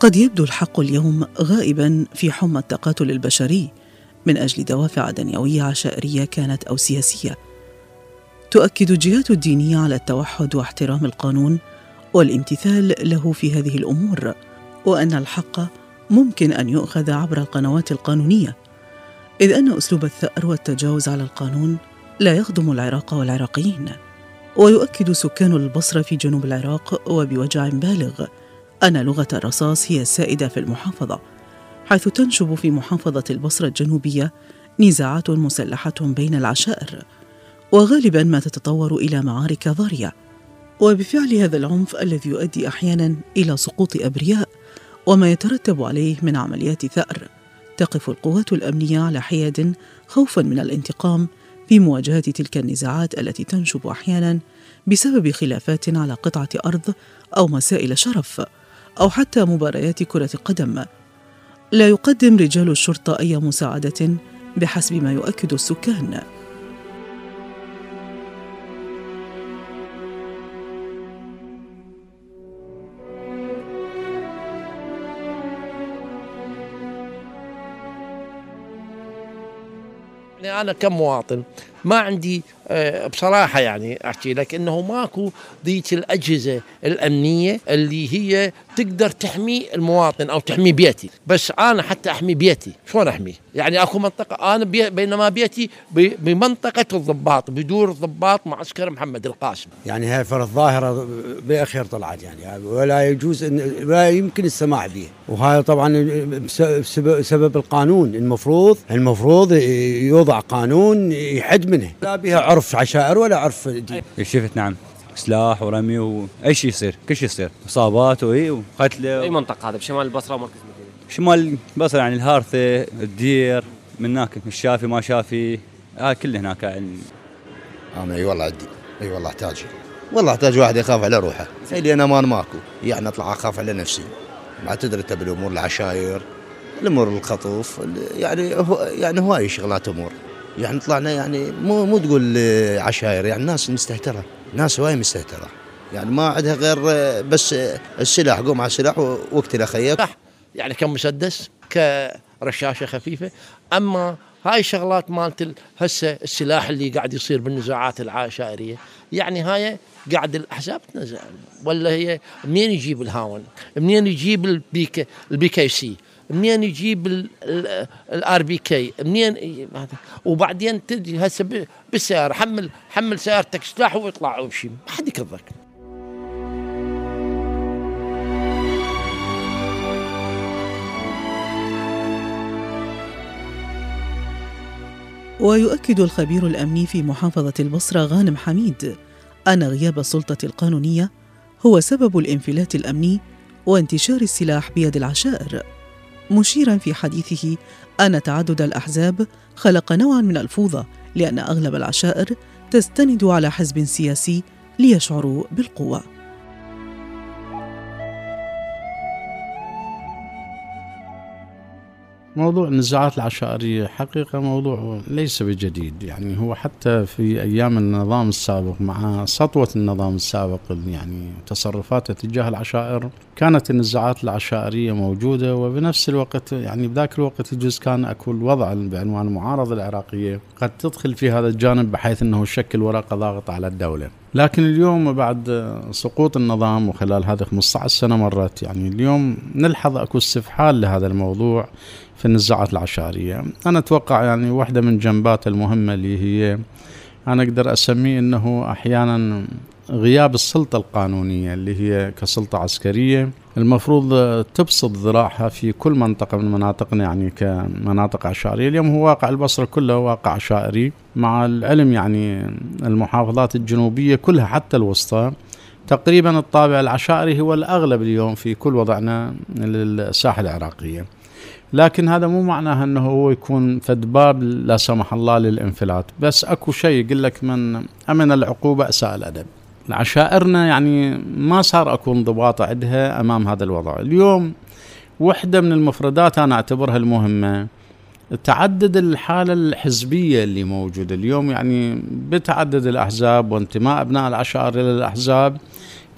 قد يبدو الحق اليوم غائبا في حمى التقاتل البشري من أجل دوافع دنيوية عشائريه كانت أو سياسية. تؤكد الجهات الدينية على التوحد واحترام القانون والامتثال له في هذه الأمور وأن الحق ممكن أن يؤخذ عبر القنوات القانونية إذ أن أسلوب الثأر والتجاوز على القانون لا يخدم العراق والعراقيين. ويؤكد سكان البصرة في جنوب العراق وبوجع بالغ أن لغة الرصاص هي السائدة في المحافظة حيث تنشب في محافظة البصرة الجنوبية نزاعات مسلحة بين العشائر وغالبا ما تتطور إلى معارك ضارية. وبفعل هذا العنف الذي يؤدي أحيانا إلى سقوط أبرياء وما يترتب عليه من عمليات ثأر تقف القوات الأمنية على حياد خوفا من الانتقام في مواجهة تلك النزاعات التي تنشب أحيانا بسبب خلافات على قطعة أرض أو مسائل شرف. أو حتى مباريات كرة قدم. لا يقدم رجال الشرطة أي مساعدة بحسب ما يؤكد السكان. يعني أنا كمواطن ما عندي آه، بصراحة يعني أحكي لك إنه ماكو ذيك الأجهزة الأمنية اللي هي تقدر تحمي المواطن أو تحمي بيتي. بس أنا حتى أحمي بيتي شلون احميه يعني أكو منطقة أنا بي بينما بيتي بمنطقة الضباط بدور الضباط معسكر محمد القاسم. يعني هاي فرض ظاهرة بأخير طلعت يعني ولا يجوز إن ولا يمكن السماح به. وهذا طبعا بسبب القانون. المفروض المفروض يوضع قانون يحد منه لا بها عرف عشائر ولا عرف دين. شفت نعم. سلاح ورمي واي شيء يصير كل شيء يصير. إصابات واي وقتله أي منطقة هذا؟ بشمال البصرة ومركز المدينة شمال البصرة يعني الهارثة الدير من هناك الشافي ما شافي. هاي كله هناك يعني. أنا أي والله عندي أي والله احتاج والله أحتاج واحد يخاف على روحه. اللي أنا أمان ماكو. يعني أطلع أخاف على نفسي. ما تدري انت بالامور العشاير الأمور الخطوف يعني هو يعني هواي شغلات أمور. يعني طلعنا يعني مو مو تقول عشاير يعني ناس مستهترة ناس هواي مستهترة. يعني ما عندها غير بس السلاح قوم على السلاح واقتل اخيك يعني كمسدس كرشاشة خفيفة. أما هاي شغلات مالت هسه السلاح اللي قاعد يصير بالنزاعات العشائرية يعني هاي قاعد الأحزاب تنزع. ولا هي منين يجيب الهاون؟ منين يجيب البيك البي كي سي؟ منين يجيب الار بي كي؟ منين وبعدين تجي هسه بالسياره حمل حمل سيارتك سلاح ويطلع ويمشي ما حد يكذبك. ويؤكد الخبير الأمني في محافظة البصرة غانم حميد أن غياب السلطة القانونية هو سبب الانفلات الأمني وانتشار السلاح بيد العشائر. مشيرا في حديثه أن تعدد الأحزاب خلق نوعا من الفوضى لأن أغلب العشائر تستند على حزب سياسي ليشعروا بالقوة. موضوع النزاعات العشائرية حقيقة موضوع ليس بجديد. يعني هو حتى في أيام النظام السابق مع سطوة النظام السابق يعني تصرفاته تجاه العشائر كانت النزاعات العشائرية موجودة وبنفس الوقت يعني بذاك الوقت يجوز كان أكو الوضع بعنوان المعارضة العراقية قد تدخل في هذا الجانب بحيث أنه يشكل ورقة ضاغطة على الدولة. لكن اليوم بعد سقوط النظام وخلال هذه 15 سنة مرت يعني اليوم نلحظ أكو استفحال لهذا الموضوع. في النزاعات العشائرية أنا أتوقع يعني واحدة من جنبات المهمة اللي هي أنا أقدر أسميه أنه أحيانا غياب السلطة القانونية اللي هي كسلطة عسكرية. المفروض تبسط ذراعها في كل منطقة من مناطقنا يعني كمناطق عشائرية اليوم هو واقع البصرة كله واقع عشائري مع العلم يعني المحافظات الجنوبية كلها حتى الوسطى. تقريبا الطابع العشائري هو الأغلب اليوم في كل وضعنا للساحة العراقية. لكن هذا مو معناه إنه هو يكون فد باب لا سمح الله للانفلات. بس أكو شيء يقول لك من أمن العقوبة أساء الأدب. عشائرنا يعني ما صار أكو انضباط عندها أمام هذا الوضع. اليوم وحدة من المفردات أنا أعتبرها المهمة تعدد الحالة الحزبية اللي موجودة. اليوم يعني بتعدد الأحزاب وانتماء أبناء العشائر إلى الأحزاب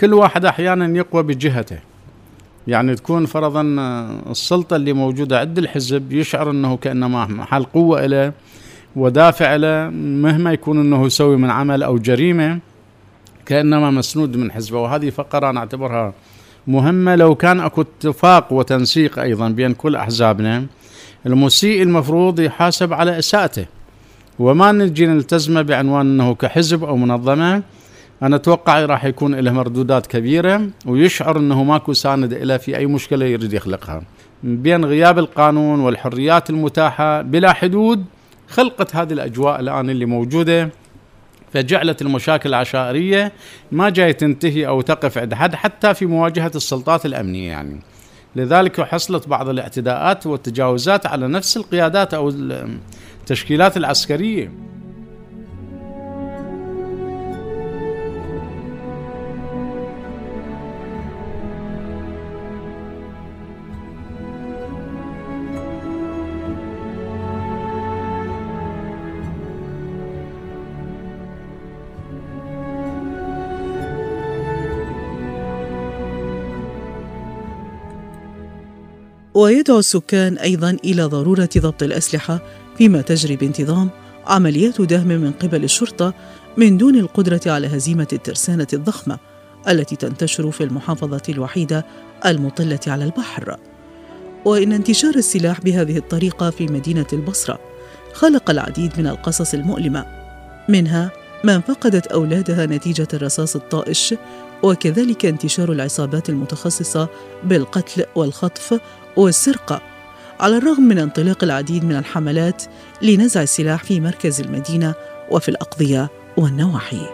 كل واحد أحيانا يقوى بجهته. يعني تكون فرضا السلطة اللي موجودة عند الحزب يشعر أنه كأنما محل قوة له ودافع له مهما يكون أنه يسوي من عمل أو جريمة كأنما مسنود من حزبه. وهذه فقرة أنا أعتبرها مهمة. لو كان أكو اتفاق وتنسيق أيضا بين كل أحزابنا المسيء المفروض يحاسب على إساءته. وما نجي نلتزمه بعنوان أنه كحزب أو منظمة أنا أتوقع راح يكون له مردودات كبيرة ويشعر أنه ماكو ساند له في أي مشكلة يريد يخلقها. بين غياب القانون والحريات المتاحة بلا حدود خلقت هذه الأجواء الآن اللي موجودة فجعلت المشاكل العشائرية ما جاي تنتهي أو تقف عند حد حتى في مواجهة السلطات الأمنية يعني. لذلك حصلت بعض الاعتداءات والتجاوزات على نفس القيادات أو التشكيلات العسكرية. ويدعو السكان أيضا إلى ضرورة ضبط الأسلحة فيما تجري بانتظام عمليات دهم من قبل الشرطة من دون القدرة على هزيمة الترسانة الضخمة التي تنتشر في المحافظة الوحيدة المطلة على البحر. وإن انتشار السلاح بهذه الطريقة في مدينة البصرة خلق العديد من القصص المؤلمة. منها من فقدت أولادها نتيجة الرصاص الطائش وكذلك انتشار العصابات المتخصصة بالقتل والخطف والسرقة. على الرغم من انطلاق العديد من الحملات لنزع السلاح في مركز المدينة وفي الأقضية والنواحي.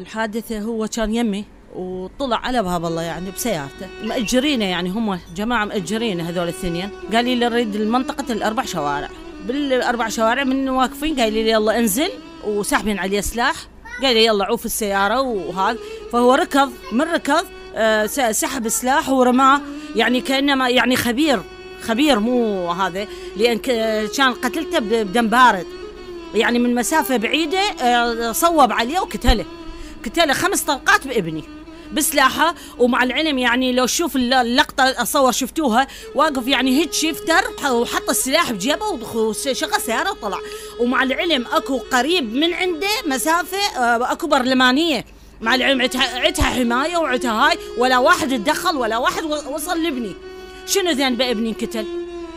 الحادثة هو كان يمي وطلع على باب الله يعني بسيارته. مأجرينه يعني هم جماعة مأجرينه هذول الاثنين قال لي نريد المنطقة الأربع شوارع. بالأربع شوارع من واقفين قال لي يلا انزل. وساحبين عليه سلاح. قال لي يلا عوف السيارة وهذا. فهو ركض من ركض آه، سحب سلاح ورماه. يعني كأنما يعني خبير خبير مو هذا. لأن كان قتلته بدم بارد. يعني من مسافة بعيدة آه، صوب عليه وقتله. قتله خمس طلقات بابني. بسلاحة ومع العلم يعني لو شوف اللقطة اتصور شفتوها واقف يعني هيك شيفتر وحط السلاح بجيبه وشغل سيارة وطلع. ومع العلم أكو قريب من عنده مسافة آه، أكو برلمانية. مع العلم عتها حماية وعتها هاي ولا واحد تدخل ولا واحد وصل لابني. شنو ذنب بابني انقتل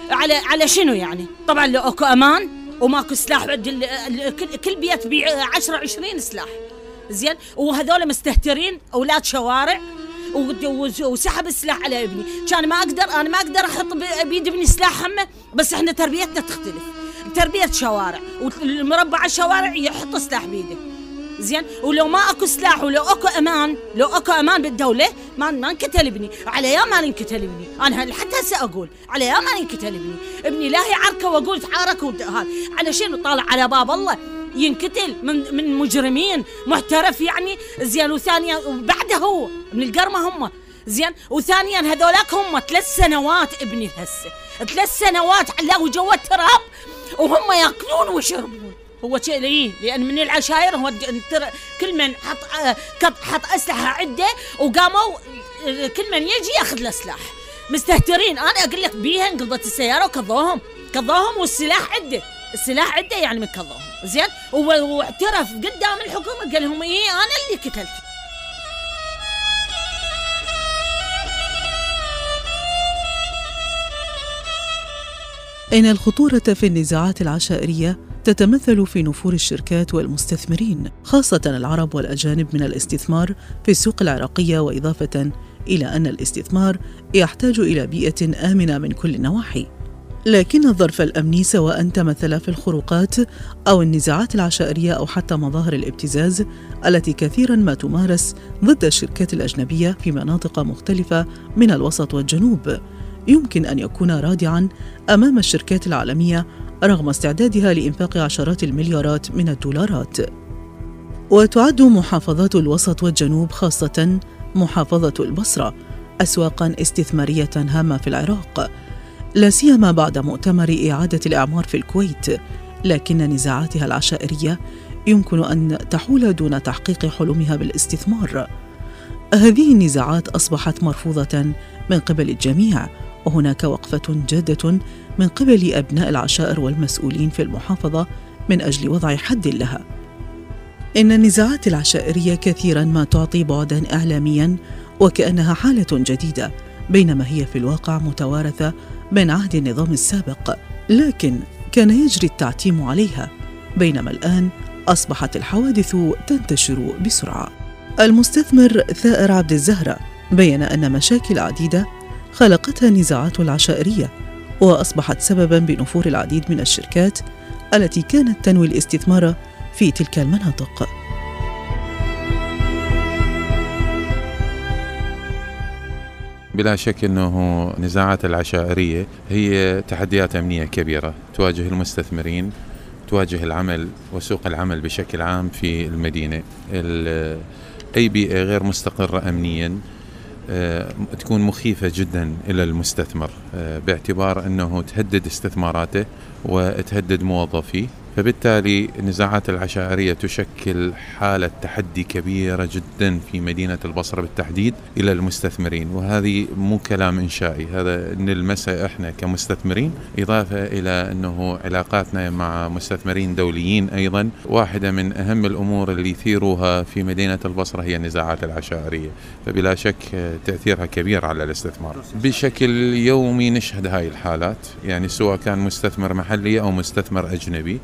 على على شنو يعني؟ طبعا لو أكو أمان وماكو سلاح كل بيت بيع 10 20 سلاح. زين. وهذول مستهترين أولاد شوارع. وسحب السلاح على ابني. كان ما أقدر أنا ما أقدر أحط بيد ابني سلاح همه. بس إحنا تربيتنا تختلف. تربية شوارع. والمربع الشوارع يحط سلاح بيده. زين. ولو ما أكو سلاح ولو أكو أمان لو أكو أمان بالدولة ما ما انقتل ابني. على يا ما انقتل ابني. أنا حتى هسه أقول على يا ما انقتل ابني. ابني لا هي عركه وأقول تعارك على شنو طالع على باب الله. ينقتل من من مجرمين محترف يعني. زين وثانيا وبعده هو من القرمة هم. زين وثانيا هذولاك هم. ثلاث سنوات ابني هسه ثلاث سنوات علاه جوا التراب وهم ياكلون ويشربون. هو شيء لأن من العشاير هو كل من حط حط أسلحة عدة وقاموا كل من يجي ياخذ له سلاح مستهترين. أنا أقول لك بيها انقلبت السيارة وكضوهم كضوهم والسلاح عدة. السلاح عدة يعني مكضوهم زين؟ واعترف قدام الحكومة قال لهم إيه أنا اللي قتلت. إن الخطورة في النزاعات العشائرية تتمثل في نفور الشركات والمستثمرين خاصة العرب والأجانب من الاستثمار في السوق العراقية وإضافة إلى أن الاستثمار يحتاج إلى بيئة آمنة من كل النواحي. لكن الظرف الأمني سواء تمثل في الخروقات أو النزاعات العشائرية أو حتى مظاهر الابتزاز التي كثيرا ما تمارس ضد الشركات الأجنبية في مناطق مختلفة من الوسط والجنوب. يمكن أن يكون رادعا أمام الشركات العالمية رغم استعدادها لإنفاق عشرات المليارات من الدولارات. وتعد محافظات الوسط والجنوب خاصة محافظة البصرة اسواقا استثمارية هامة في العراق. لا سيما بعد مؤتمر إعادة الإعمار في الكويت لكن نزاعاتها العشائرية يمكن أن تحول دون تحقيق حلمها بالاستثمار. هذه النزاعات أصبحت مرفوضة من قبل الجميع وهناك وقفة جادة من قبل أبناء العشائر والمسؤولين في المحافظة من أجل وضع حد لها. إن النزاعات العشائرية كثيرا ما تعطي بعدا إعلاميا وكأنها حالة جديدة بينما هي في الواقع متوارثة من عهد النظام السابق لكن كان يجري التعتيم عليها بينما الآن أصبحت الحوادث تنتشر بسرعة. المستثمر ثائر عبد الزهرة بين أن مشاكل عديدة خلقتها النزاعات العشائرية وأصبحت سببا بنفور العديد من الشركات التي كانت تنوي الاستثمار في تلك المناطق. بلا شك إنه نزاعات العشائرية هي تحديات أمنية كبيرة تواجه المستثمرين تواجه العمل وسوق العمل بشكل عام في المدينة. أي بيئة غير مستقرة امنيا آه، تكون مخيفة جدا إلى المستثمر آه، باعتبار أنه تهدد استثماراته وتهدد موظفيه فبالتالي النزاعات العشائرية تشكل حالة تحدي كبيرة جدا في مدينة البصرة بالتحديد إلى المستثمرين وهذه مو كلام إنشائي هذا نلمسه إحنا كمستثمرين إضافة إلى أنه علاقاتنا مع مستثمرين دوليين أيضا واحدة من أهم الأمور اللي يثيروها في مدينة البصرة هي النزاعات العشائرية فبلا شك تأثيرها كبير على الاستثمار. بشكل يومي نشهد هاي الحالات يعني سواء كان مستثمر محلي أو مستثمر أجنبي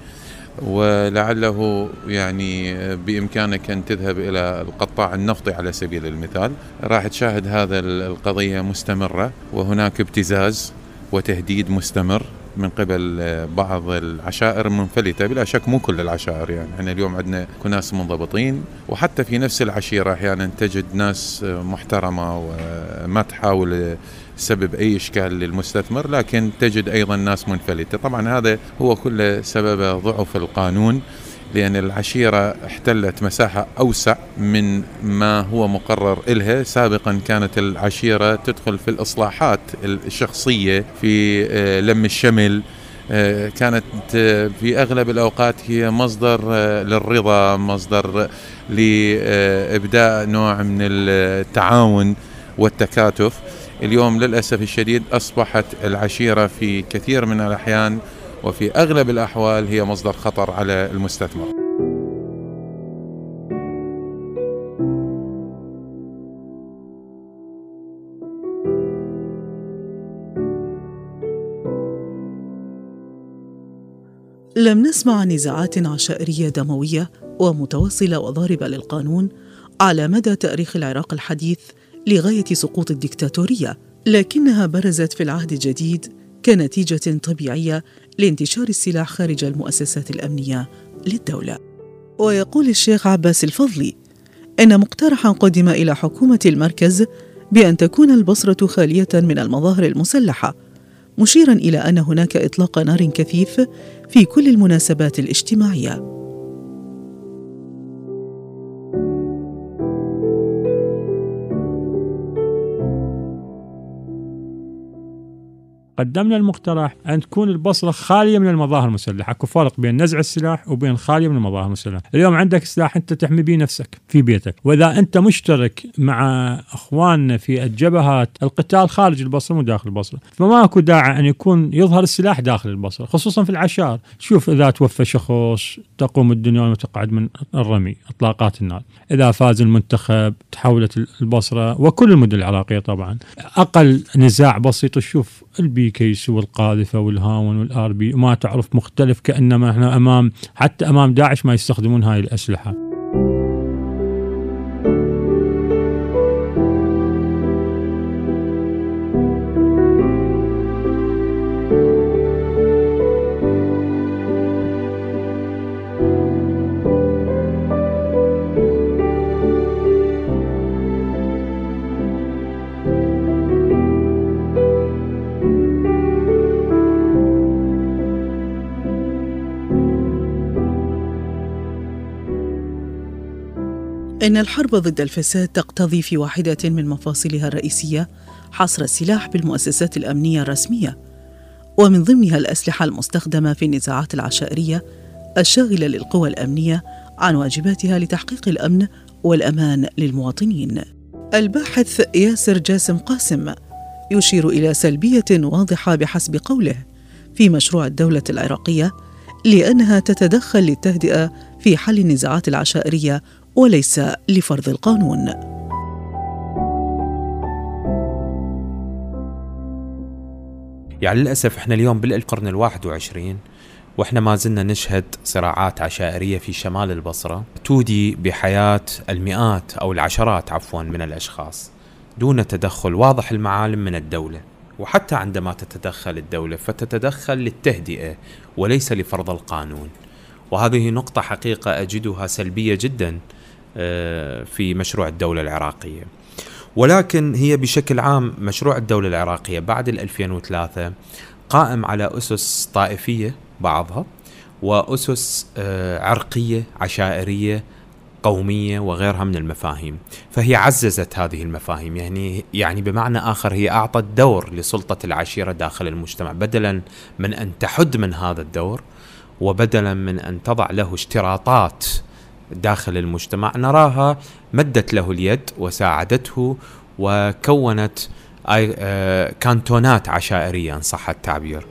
ولعله يعني بإمكانك أن تذهب إلى القطاع النفطي على سبيل المثال. راح تشاهد هذا القضية مستمرة وهناك ابتزاز وتهديد مستمر من قبل بعض العشائر المنفلتة. بلا شك مو كل العشائر يعني. إحنا اليوم عندنا ناس منضبطين وحتى في نفس العشيرة أحيانا تجد ناس محترمة وما تحاول تسبب أي إشكال للمستثمر لكن تجد أيضا ناس منفلتة. طبعا هذا هو كله سبب ضعف القانون لأن العشيرة احتلت مساحة أوسع من ما هو مقرر إلها. سابقا كانت العشيرة تدخل في الإصلاحات الشخصية في آه، لم الشمل. آه، كانت آه، في أغلب الأوقات هي مصدر للرضا مصدر لإبداء نوع من التعاون والتكاتف. اليوم للأسف الشديد أصبحت العشيرة في كثير من الأحيان وفي أغلب الأحوال هي مصدر خطر على المستثمر. لم نسمع نزاعات عشائرية دموية ومتوصلة وضاربة للقانون على مدى تاريخ العراق الحديث لغاية سقوط الدكتاتورية لكنها برزت في العهد الجديد كنتيجة طبيعية لانتشار السلاح خارج المؤسسات الأمنية للدولة. ويقول الشيخ عباس الفضلي إن مقترحا قدم إلى حكومة المركز بأن تكون البصرة خالية من المظاهر المسلحة مشيرا إلى أن هناك إطلاق نار كثيف في كل المناسبات الاجتماعية. قدمنا المقترح أن تكون البصرة خالية من المظاهر المسلحة أكو فرق بين نزع السلاح وبين خالية من المظاهر المسلحة. اليوم عندك سلاح أنت تحمي به نفسك في بيتك. وإذا أنت مشترك مع أخواننا في الجبهات القتال خارج البصرة مو داخل البصرة. فما أكو داعي أن يكون يظهر السلاح داخل البصرة خصوصا في العشار. شوف إذا توفى شخص تقوم الدنيا وتقعد من الرمي إطلاقات النار. إذا فاز المنتخب تحولت البصرة وكل المدن العراقية طبعا. أقل نزاع بسيط تشوف البي كي سي والقاذفة والهاون والآر بي. ما تعرف مختلف كأنما إحنا أمام حتى أمام داعش ما يستخدمون هاي الأسلحة. إن الحرب ضد الفساد تقتضي في واحدة من مفاصلها الرئيسية حصر السلاح بالمؤسسات الأمنية الرسمية ومن ضمنها الأسلحة المستخدمة في النزاعات العشائرية الشاغلة للقوى الأمنية عن واجباتها لتحقيق الأمن والأمان للمواطنين. الباحث ياسر جاسم قاسم يشير إلى سلبية واضحة بحسب قوله في مشروع الدولة العراقية لأنها تتدخل للتهدئة في حل النزاعات العشائرية وليس لفرض القانون. يعني للأسف إحنا اليوم بالقرن الواحد وعشرين وإحنا ما زلنا نشهد صراعات عشائرية في شمال البصرة تودي بحياة المئات أو العشرات عفوا من الأشخاص دون تدخل واضح المعالم من الدولة وحتى عندما تتدخل الدولة فتتدخل للتهدئة وليس لفرض القانون وهذه نقطة حقيقة أجدها سلبية جدا في مشروع الدولة العراقية. ولكن هي بشكل عام مشروع الدولة العراقية بعد 2003 قائم على أسس طائفية بعضها وأسس آه، عرقية عشائرية قومية وغيرها من المفاهيم. فهي عززت هذه المفاهيم. يعني يعني بمعنى آخر هي أعطت دور لسلطة العشيرة داخل المجتمع. بدلا من أن تحد من هذا الدور وبدلا من أن تضع له اشتراطات داخل المجتمع. نراها مدت له اليد وساعدته وكونت آه، كانتونات عشائرية إن صح التعبير.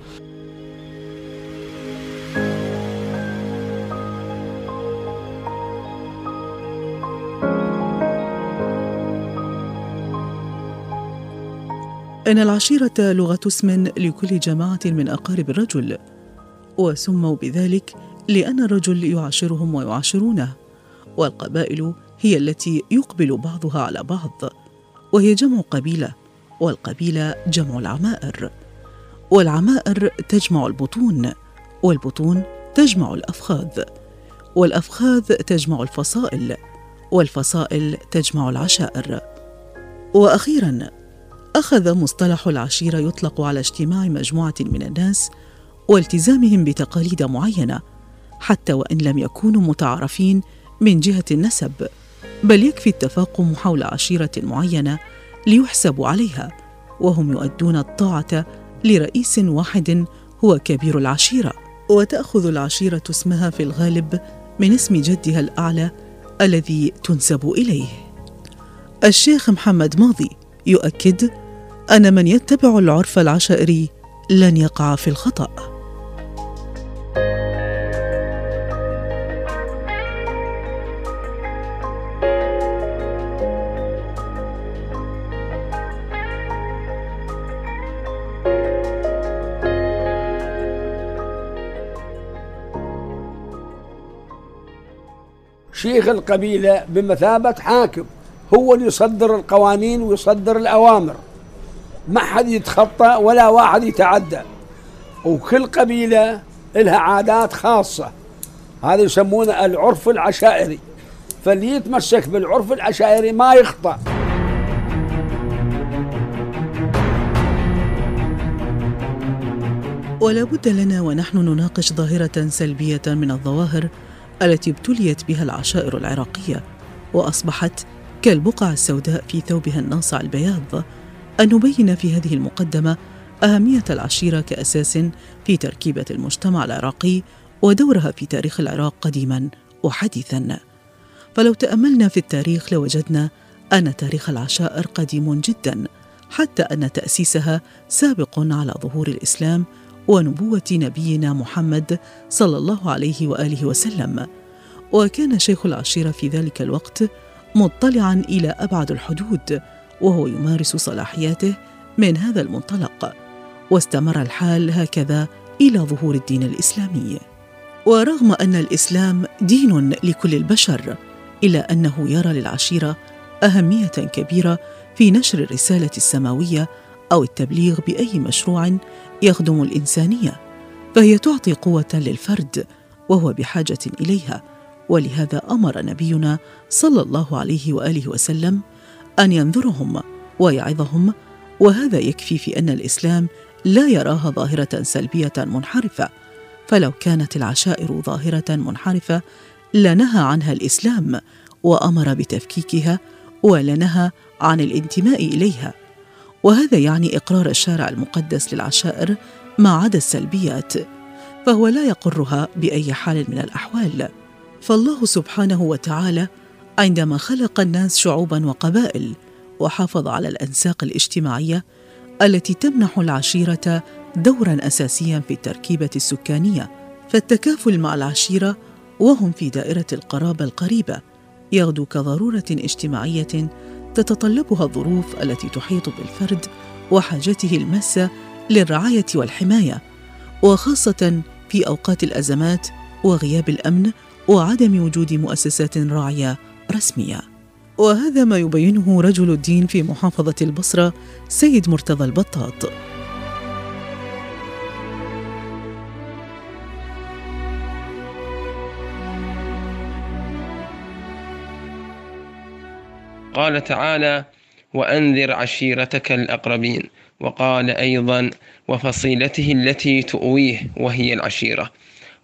إن العشيرة لغة اسم لكل جماعة من أقارب الرجل وسموا بذلك لأن الرجل يعاشرهم ويعاشرونه. والقبائل هي التي يقبل بعضها على بعض وهي جمع قبيلة والقبيلة جمع العمائر. والعمائر تجمع البطون والبطون تجمع الأفخاذ. والأفخاذ تجمع الفصائل والفصائل تجمع العشائر. وأخيرا أخذ مصطلح العشيرة يطلق على اجتماع مجموعة من الناس والتزامهم بتقاليد معينة حتى وإن لم يكونوا متعارفين من جهة النسب بل يكفي التفاقم حول عشيرة معينة ليحسبوا عليها وهم يؤدون الطاعة لرئيس واحد هو كبير العشيرة. وتأخذ العشيرة اسمها في الغالب من اسم جدها الأعلى الذي تنسب إليه. الشيخ محمد ماضي يؤكد أن من يتبع العرف العشائري لن يقع في الخطأ. شيخ القبيلة بمثابة حاكم هو اللي يصدر القوانين ويصدر الأوامر. ما حد يتخطى ولا واحد يتعدى. وكل قبيلة لها عادات خاصة. هذا يسمونه العرف العشائري. فاللي يتمسك بالعرف العشائري ما يخطأ. ولا بد لنا ونحن نناقش ظاهرة سلبية من الظواهر التي ابتليت بها العشائر العراقية وأصبحت كالبقع السوداء في ثوبها الناصع البياض. ان نبين في هذه المقدمة أهمية العشيرة كأساس في تركيبة المجتمع العراقي ودورها في تاريخ العراق قديما وحديثا. فلو تأملنا في التاريخ لوجدنا أن تاريخ العشائر قديم جدا حتى أن تأسيسها سابق على ظهور الإسلام ونبوة نبينا محمد صلى الله عليه وآله وسلم. وكان شيخ العشيره في ذلك الوقت مطلعا إلى أبعد الحدود وهو يمارس صلاحياته من هذا المنطلق. واستمر الحال هكذا إلى ظهور الدين الإسلامي. ورغم أن الإسلام دين لكل البشر إلا أنه يرى للعشيره أهمية كبيرة في نشر الرسالة السماوية أو التبليغ بأي مشروع يخدم الإنسانية فهي تعطي قوة للفرد وهو بحاجة إليها. ولهذا أمر نبينا صلى الله عليه وآله وسلم أن ينذرهم ويعظهم وهذا يكفي في أن الإسلام لا يراها ظاهرة سلبية منحرفة. فلو كانت العشائر ظاهرة منحرفة لنهى عنها الإسلام وأمر بتفكيكها ولنهى عن الانتماء إليها. وهذا يعني إقرار الشارع المقدس للعشائر ما عدا السلبيات فهو لا يقرها بأي حال من الأحوال. فالله سبحانه وتعالى عندما خلق الناس شعوبا وقبائل وحافظ على الأنساق الاجتماعية التي تمنح العشيرة دورا اساسيا في التركيبة السكانية فالتكافل مع العشيرة وهم في دائرة القرابة القريبة يغدو كضرورة اجتماعية تتطلبها الظروف التي تحيط بالفرد وحاجته الماسة للرعاية والحماية وخاصة في أوقات الأزمات وغياب الأمن وعدم وجود مؤسسات راعية رسمية. وهذا ما يبينه رجل الدين في محافظة البصرة سيد مرتضى البطاط. قال تعالى وأنذر عشيرتك الأقربين. وقال أيضا وفصيلته التي تؤويه وهي العشيرة.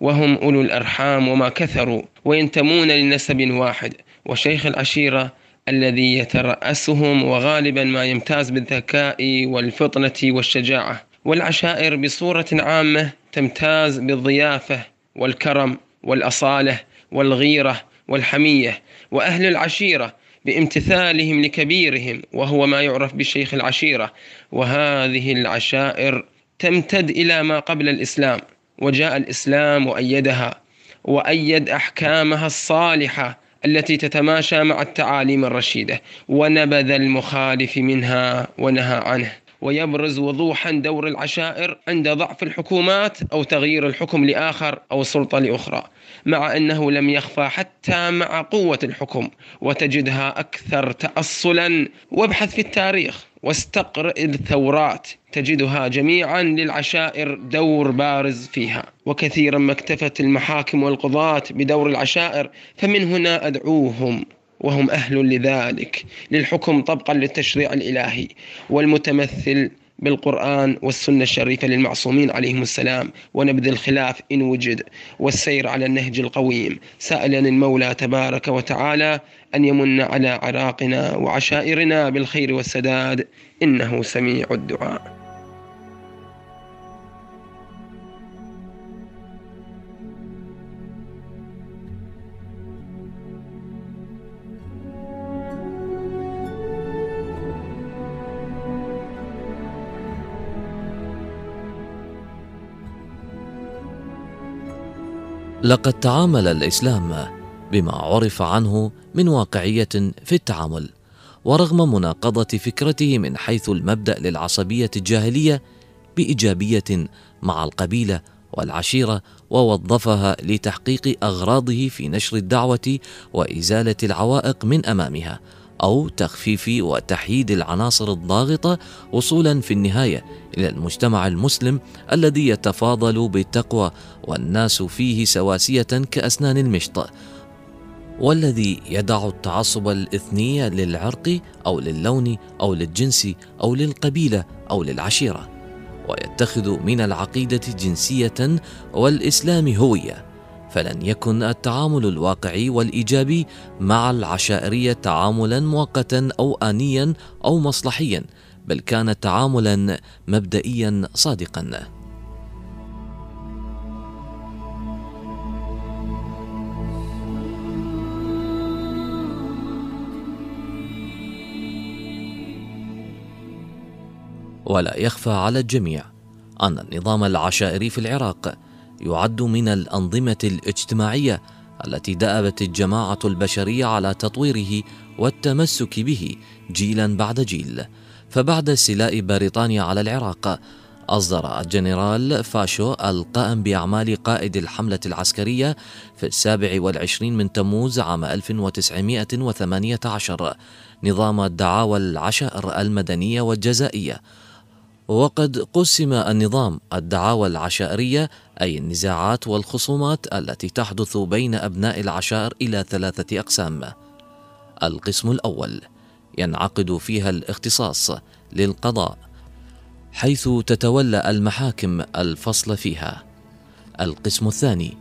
وهم أولو الأرحام وما كثروا وينتمون لنسب واحد. وشيخ العشيرة الذي يترأسهم وغالبا ما يمتاز بالذكاء والفطنة والشجاعة. والعشائر بصورة عامة تمتاز بالضيافة والكرم والأصالة والغيرة والحمية. وأهل العشيرة بامتثالهم لكبيرهم وهو ما يعرف بالشيخ العشيرة. وهذه العشائر تمتد إلى ما قبل الإسلام وجاء الإسلام وأيدها وأيد أحكامها الصالحة التي تتماشى مع التعاليم الرشيدة ونبذ المخالف منها ونهى عنه. ويبرز وضوحا دور العشائر عند ضعف الحكومات أو تغيير الحكم لآخر أو سلطة لأخرى مع أنه لم يخفى حتى مع قوة الحكم وتجدها أكثر تاصلا. وابحث في التاريخ واستقرئ الثورات تجدها جميعا للعشائر دور بارز فيها. وكثيرا ما اكتفت المحاكم والقضاة بدور العشائر فمن هنا أدعوهم وهم أهل لذلك للحكم طبقا للتشريع الإلهي والمتمثل بالقرآن والسنة الشريفة للمعصومين عليهم السلام ونبذ الخلاف إن وجد والسير على النهج القويم. سائلا المولى تبارك وتعالى أن يمن على عراقنا وعشائرنا بالخير والسداد إنه سميع الدعاء. لقد تعامل الإسلام بما عرف عنه من واقعية في التعامل ورغم مناقضة فكرته من حيث المبدأ للعصبية الجاهلية بإيجابية مع القبيلة والعشيرة ووظفها لتحقيق أغراضه في نشر الدعوة وإزالة العوائق من أمامها. أو تخفيف وتحييد العناصر الضاغطة وصولا في النهاية إلى المجتمع المسلم الذي يتفاضل بالتقوى والناس فيه سواسية كأسنان المشط. والذي يدع التعصب الإثني للعرق أو للون أو للجنس أو للقبيلة أو للعشيرة ويتخذ من العقيدة جنسية والإسلام هوية. فلن يكن التعامل الواقعي والإيجابي مع العشائرية تعاملا مؤقتا أو انيا أو مصلحيا بل كان تعاملا مبدئيا صادقا. ولا يخفى على الجميع أن النظام العشائري في العراق يعد من الأنظمة الاجتماعية التي دأبت الجماعة البشرية على تطويره والتمسك به جيلا بعد جيل. فبعد استيلاء بريطانيا على العراق أصدر الجنرال فاشو القائم بأعمال قائد الحملة العسكرية في السابع والعشرين من تموز عام 1918 نظام الدعاوى العشائر المدنية والجزائية. وقد قسم النظام الدعاوى العشائرية أي النزاعات والخصومات التي تحدث بين أبناء العشائر إلى ثلاثة أقسام. القسم الأول ينعقد فيها الاختصاص للقضاء حيث تتولى المحاكم الفصل فيها. القسم الثاني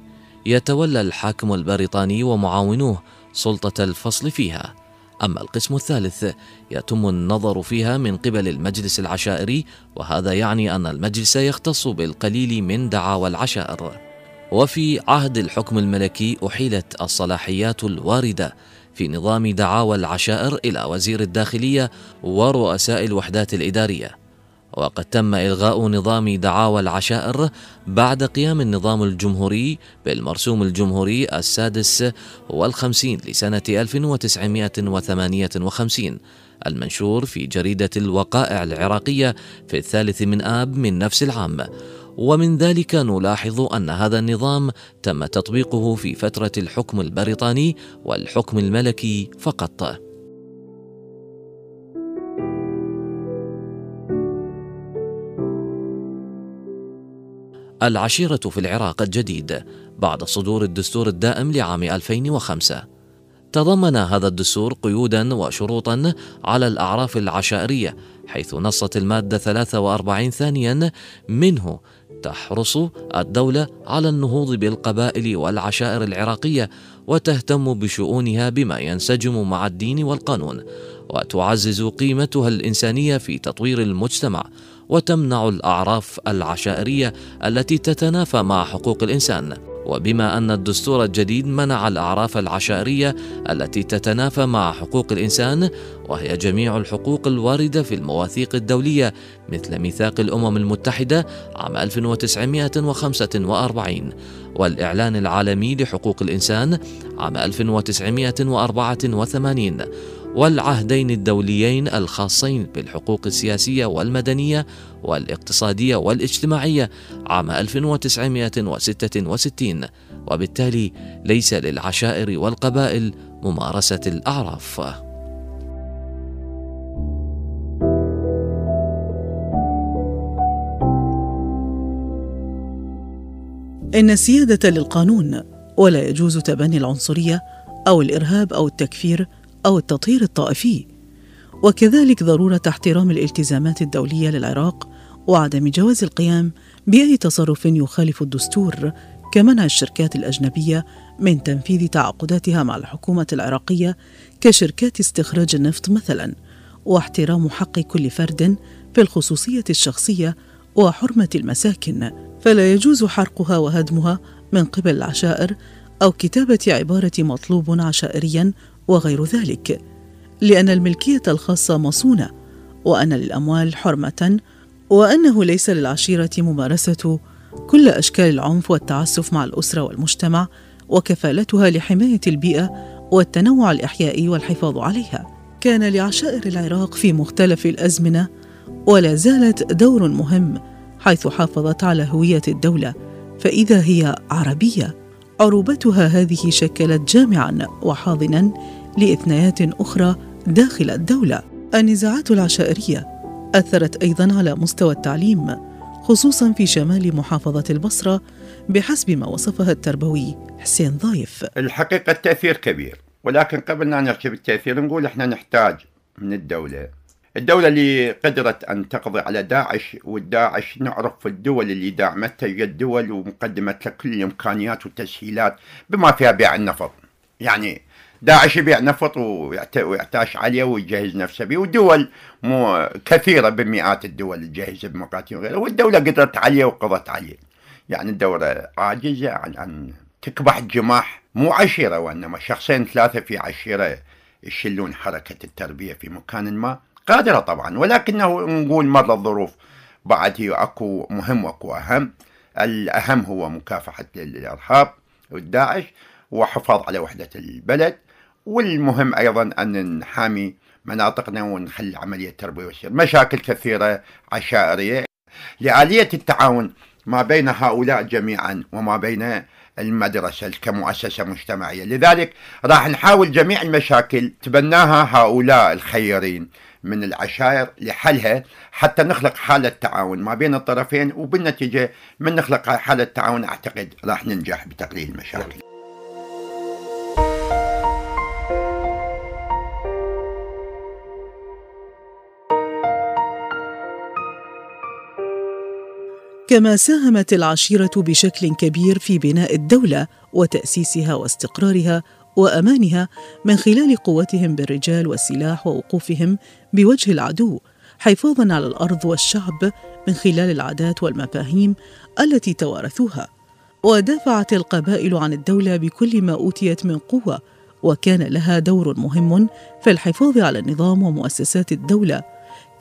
يتولى الحاكم البريطاني ومعاونوه سلطة الفصل فيها. أما القسم الثالث؟ يتم النظر فيها من قبل المجلس العشائري وهذا يعني أن المجلس يختص بالقليل من دعاوى العشائر. وفي عهد الحكم الملكي أحيلت الصلاحيات الواردة في نظام دعاوى العشائر إلى وزير الداخلية ورؤساء الوحدات الإدارية. وقد تم إلغاء نظام دعاوى العشائر بعد قيام النظام الجمهوري بالمرسوم الجمهوري السادس والخمسين لسنة 1958 المنشور في جريدة الوقائع العراقية في الثالث من آب من نفس العام. ومن ذلك نلاحظ أن هذا النظام تم تطبيقه في فترة الحكم البريطاني والحكم الملكي فقط. العشيرة في العراق الجديد بعد صدور الدستور الدائم لعام 2005 تضمن هذا الدستور قيودا وشروطا على الأعراف العشائرية حيث نصت المادة 43 ثانيا منه تحرص الدولة على النهوض بالقبائل والعشائر العراقية وتهتم بشؤونها بما ينسجم مع الدين والقانون. وتعزز قيمتها الإنسانية في تطوير المجتمع وتمنع الأعراف العشائرية التي تتنافى مع حقوق الإنسان. وبما أن الدستور الجديد منع الأعراف العشائرية التي تتنافى مع حقوق الإنسان وهي جميع الحقوق الواردة في المواثيق الدولية مثل ميثاق الأمم المتحدة عام 1945 والإعلان العالمي لحقوق الإنسان عام 1984 والعهدين الدوليين الخاصين بالحقوق السياسية والمدنية والاقتصادية والاجتماعية عام 1966 وبالتالي ليس للعشائر والقبائل ممارسة الأعراف. إن السيادة للقانون ولا يجوز تبني العنصرية أو الإرهاب أو التكفير أو التطهير الطائفي. وكذلك ضرورة احترام الالتزامات الدولية للعراق وعدم جواز القيام بأي تصرف يخالف الدستور كمنع الشركات الأجنبية من تنفيذ تعاقداتها مع الحكومة العراقية كشركات استخراج النفط مثلا واحترام حق كل فرد في الخصوصية الشخصية وحرمة المساكن. فلا يجوز حرقها وهدمها من قبل العشائر أو كتابة عبارة مطلوب عشائريا وغير ذلك لأن الملكية الخاصة مصونة وأن للأموال حرمة وأنه ليس للعشيرة ممارسة كل أشكال العنف والتعسف مع الأسرة والمجتمع وكفالتها لحماية البيئة والتنوع الإحيائي والحفاظ عليها. كان لعشائر العراق في مختلف الأزمنة ولا زالت دور مهم حيث حافظت على هوية الدولة فإذا هي عربية عروبتها هذه شكلت جامعا وحاضنا لإثنيات أخرى داخل الدولة. النزاعات العشائرية أثرت أيضا على مستوى التعليم خصوصا في شمال محافظة البصرة بحسب ما وصفها التربوي حسين ضايف. الحقيقة التأثير كبير ولكن قبل ان نحكي بالتاثير نقول إحنا نحتاج من الدولة الدولة اللي قدرت أن تقضي على داعش والداعش نعرف في الدول اللي دعمتها هي الدول ومقدمت لها كل الإمكانيات والتسهيلات بما فيها بيع النفط. يعني داعش يبيع نفط ويعتاش عليه ويجهز نفسه به ودول مو كثيرة بمئات الدول تجهز بمقاتل وغيره والدولة قدرت عليه وقضت عليه. يعني الدولة عاجزة عن أن تكبح جماح مو عشيرة وإنما شخصين ثلاثة في عشيرة يشلون حركة التربية في مكان ما. قادرة طبعا ولكنه نقول مر الظروف. بعد هي أكو مهم وأكو أهم. الأهم هو مكافحة الإرهاب والداعش وحفاظ على وحدة البلد. والمهم أيضا أن نحامي مناطقنا ونخلي عملية تربية والسير مشاكل كثيرة عشائرية. لآلية التعاون ما بين هؤلاء جميعا وما بين المدرسة كمؤسسة مجتمعية. لذلك راح نحاول جميع المشاكل تبناها هؤلاء الخيرين. من العشائر لحلها حتى نخلق حالة تعاون ما بين الطرفين وبالنتيجة من نخلق حالة تعاون أعتقد راح ننجح بتقليل المشاكل. كما ساهمت العشيرة بشكل كبير في بناء الدولة وتأسيسها واستقرارها وأمانها من خلال قوتهم بالرجال والسلاح ووقوفهم بوجه العدو حفاظا على الأرض والشعب من خلال العادات والمفاهيم التي توارثوها. ودافعت القبائل عن الدولة بكل ما أوتيت من قوة وكان لها دور مهم في الحفاظ على النظام ومؤسسات الدولة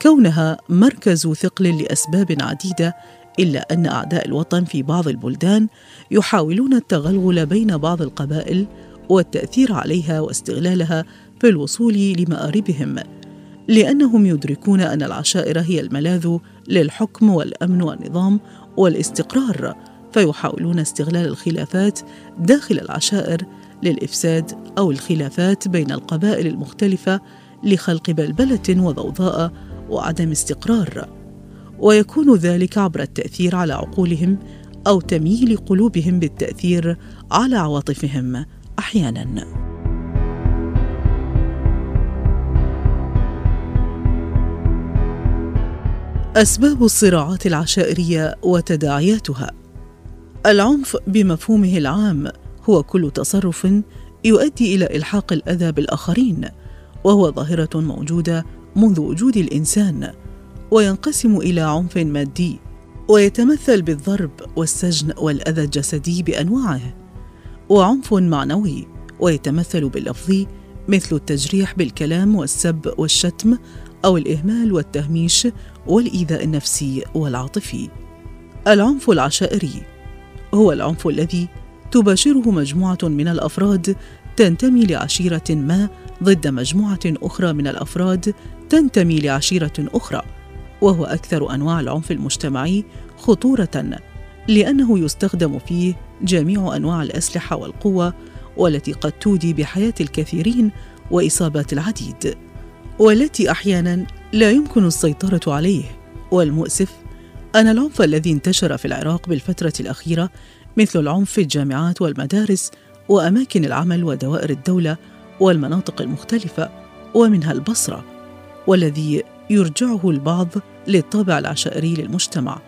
كونها مركز ثقل لأسباب عديدة إلا أن أعداء الوطن في بعض البلدان يحاولون التغلغل بين بعض القبائل والتأثير عليها واستغلالها في الوصول لمآربهم. لأنهم يدركون أن العشائر هي الملاذ للحكم والأمن والنظام والاستقرار فيحاولون استغلال الخلافات داخل العشائر للإفساد أو الخلافات بين القبائل المختلفة لخلق بلبلة وضوضاء وعدم استقرار. ويكون ذلك عبر التأثير على عقولهم أو تمييل قلوبهم بالتأثير على عواطفهم أحيانا. أسباب الصراعات العشائرية وتداعياتها. العنف بمفهومه العام هو كل تصرف يؤدي إلى إلحاق الأذى بالآخرين وهو ظاهرة موجودة منذ وجود الإنسان وينقسم إلى عنف مادي ويتمثل بالضرب والسجن والأذى الجسدي بأنواعه وعنف معنوي ويتمثل باللفظي مثل التجريح بالكلام والسب والشتم أو الإهمال والتهميش والإيذاء النفسي والعاطفي. العنف العشائري. هو العنف الذي تباشره مجموعة من الأفراد تنتمي لعشيرة ما ضد مجموعة أخرى من الأفراد تنتمي لعشيرة أخرى وهو أكثر أنواع العنف المجتمعي خطورة لأنه يستخدم فيه جميع أنواع الأسلحة والقوة والتي قد تودي بحياة الكثيرين وإصابات العديد. والتي أحيانا لا يمكن السيطرة عليه. والمؤسف أن العنف الذي انتشر في العراق بالفترة الأخيرة مثل العنف في الجامعات والمدارس وأماكن العمل ودوائر الدولة والمناطق المختلفة ومنها البصرة والذي يرجعه البعض للطابع العشائري للمجتمع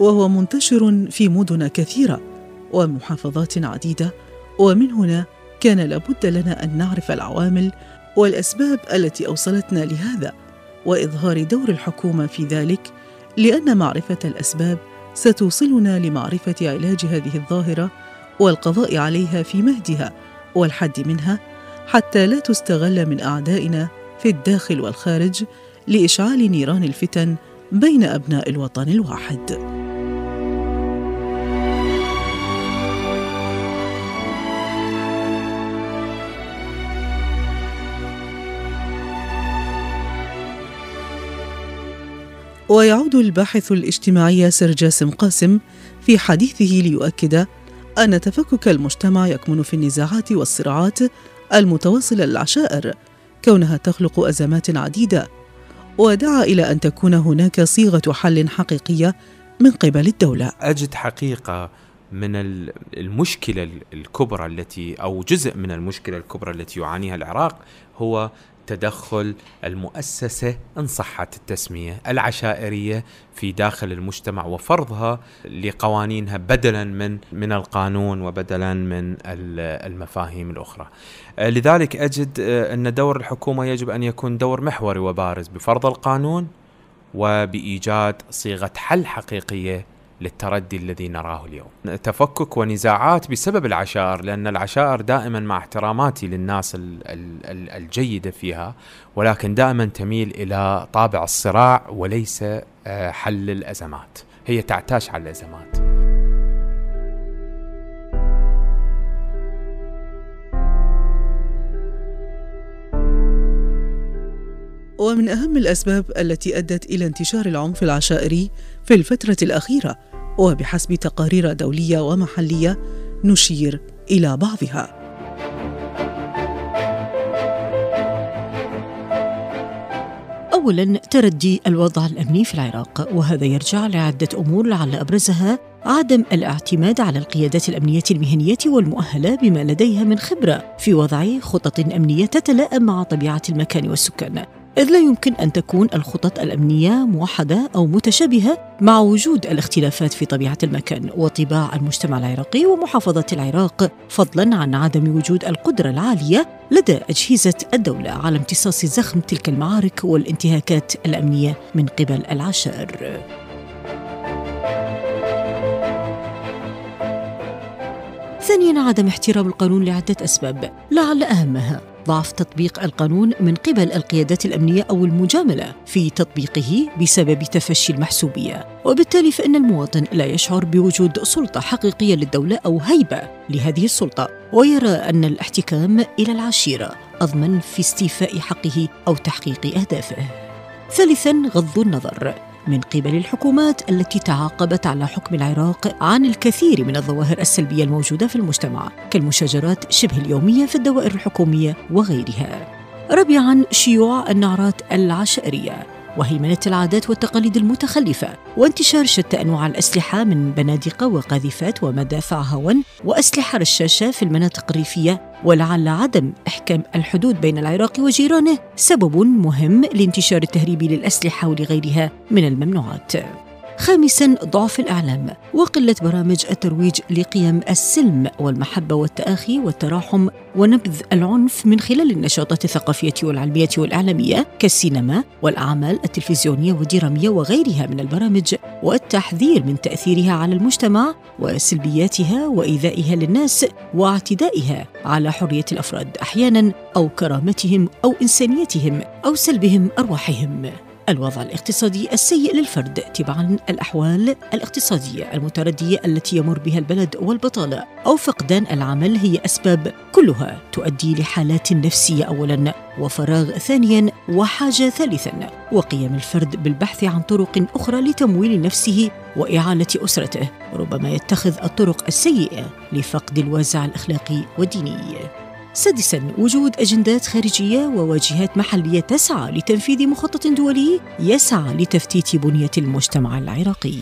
وهو منتشر في مدن كثيرة ومحافظات عديدة. ومن هنا كان لابد لنا أن نعرف العوامل والأسباب التي أوصلتنا لهذا وإظهار دور الحكومة في ذلك لأن معرفة الأسباب ستوصلنا لمعرفة علاج هذه الظاهرة والقضاء عليها في مهدها والحد منها حتى لا تستغل من أعدائنا في الداخل والخارج لإشعال نيران الفتن بين أبناء الوطن الواحد. ويعود الباحث الاجتماعي ياسر جاسم قاسم في حديثه ليؤكد أن تفكك المجتمع يكمن في النزاعات والصراعات المتواصله للعشائر كونها تخلق أزمات عديدة ودعا إلى أن تكون هناك صيغة حل حقيقية من قبل الدولة. أجد حقيقة من المشكلة الكبرى التي أو جزء من المشكلة الكبرى التي يعانيها العراق هو تدخل المؤسسة إن صحت التسمية العشائرية في داخل المجتمع وفرضها لقوانينها بدلا من من القانون وبدلا من المفاهيم الأخرى. لذلك أجد أن دور الحكومة يجب أن يكون دور محوري وبارز بفرض القانون وبإيجاد صيغة حل حقيقية للتردي الذي نراه اليوم. تفكك ونزاعات بسبب العشائر لأن العشائر دائما مع احتراماتي للناس الجيدة فيها ولكن دائما تميل إلى طابع الصراع وليس آه، حل الأزمات. هي تعتاش على الأزمات. ومن أهم الأسباب التي أدت إلى انتشار العنف العشائري في الفترة الأخيرة وبحسب تقارير دولية ومحلية نشير إلى بعضها. اولا تردي الوضع الأمني في العراق وهذا يرجع لعدة أمور لعل أبرزها عدم الاعتماد على القيادات الأمنية المهنية والمؤهلة بما لديها من خبرة في وضع خطط أمنية تتلائم مع طبيعة المكان والسكان. إذ لا يمكن أن تكون الخطط الأمنية موحدة أو متشابهة مع وجود الاختلافات في طبيعة المكان وطباع المجتمع العراقي ومحافظة العراق فضلا عن عدم وجود القدرة العالية لدى أجهزة الدولة على امتصاص زخم تلك المعارك والانتهاكات الأمنية من قبل العشائر ثانيا عدم احترام القانون لعدة أسباب لعل أهمها ضعف تطبيق القانون من قبل القيادات الأمنية أو المجاملة في تطبيقه بسبب تفشي المحسوبية، وبالتالي فإن المواطن لا يشعر بوجود سلطة حقيقية للدولة أو هيبة لهذه السلطة، ويرى أن الاحتكام إلى العشيرة أضمن في استيفاء حقه أو تحقيق أهدافه. ثالثا غض النظر. من قبل الحكومات التي تعاقبت على حكم العراق عن الكثير من الظواهر السلبية الموجودة في المجتمع كالمشاجرات شبه اليومية في الدوائر الحكومية وغيرها. رابعا شيوع النعرات العشائرية وهيمنة العادات والتقاليد المتخلفة وانتشار شتى أنواع الأسلحة من بنادق وقاذفات ومدافع هون وأسلحة رشاشة في المناطق الريفية ولعل عدم إحكام الحدود بين العراق وجيرانه سبب مهم لانتشار التهريب للأسلحة ولغيرها من الممنوعات. خامسا ضعف الإعلام وقلة برامج الترويج لقيم السلم والمحبة والتأخي والتراحم ونبذ العنف من خلال النشاطات الثقافية والعلمية والإعلامية كالسينما والأعمال التلفزيونية والدرامية وغيرها من البرامج والتحذير من تأثيرها على المجتمع وسلبياتها وإيذائها للناس واعتدائها على حرية الأفراد أحيانا أو كرامتهم أو إنسانيتهم أو سلبهم أرواحهم. الوضع الاقتصادي السيء للفرد تبعا الأحوال الاقتصادية المتردية التي يمر بها البلد والبطالة أو فقدان العمل هي أسباب كلها تؤدي لحالات نفسيه اولا وفراغ ثانيا وحاجة ثالثا وقيام الفرد بالبحث عن طرق أخرى لتمويل نفسه وإعالة أسرته ربما يتخذ الطرق السيئة لفقد الوازع الأخلاقي والديني. سادسا وجود أجندات خارجية وواجهات محلية تسعى لتنفيذ مخطط دولي يسعى لتفتيت بنية المجتمع العراقي.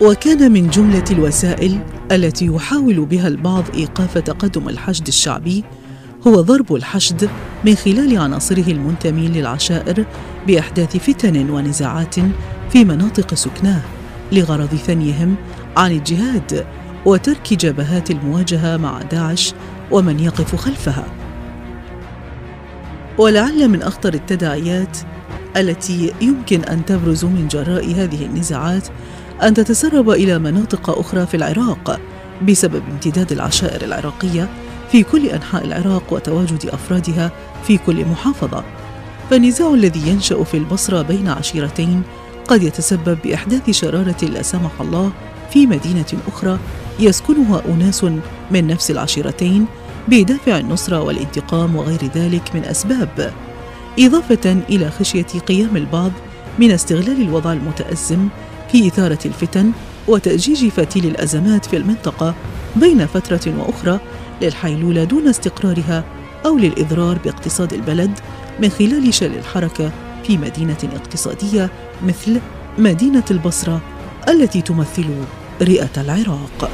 وكان من جملة الوسائل التي يحاول بها البعض إيقاف تقدم الحشد الشعبي هو ضرب الحشد من خلال عناصره المنتمين للعشائر بأحداث فتن ونزاعات في مناطق سكناه لغرض ثنيهم عن الجهاد وترك جبهات المواجهة مع داعش ومن يقف خلفها. ولعل من أخطر التداعيات التي يمكن أن تبرز من جراء هذه النزاعات أن تتسرب إلى مناطق أخرى في العراق بسبب امتداد العشائر العراقية في كل أنحاء العراق وتواجد أفرادها في كل محافظة. فالنزاع الذي ينشأ في البصرة بين عشيرتين قد يتسبب بأحداث شرارة لا سمح الله في مدينة أخرى يسكنها أناس من نفس العشيرتين بدافع النصره والانتقام وغير ذلك من أسباب. إضافة إلى خشية قيام البعض من استغلال الوضع المتأزم في إثارة الفتن وتأجيج فتيل الأزمات في المنطقة بين فترة وأخرى للحيلولة دون استقرارها أو للإضرار باقتصاد البلد من خلال شل الحركة في مدينة اقتصادية مثل مدينة البصرة التي تمثل رئة العراق.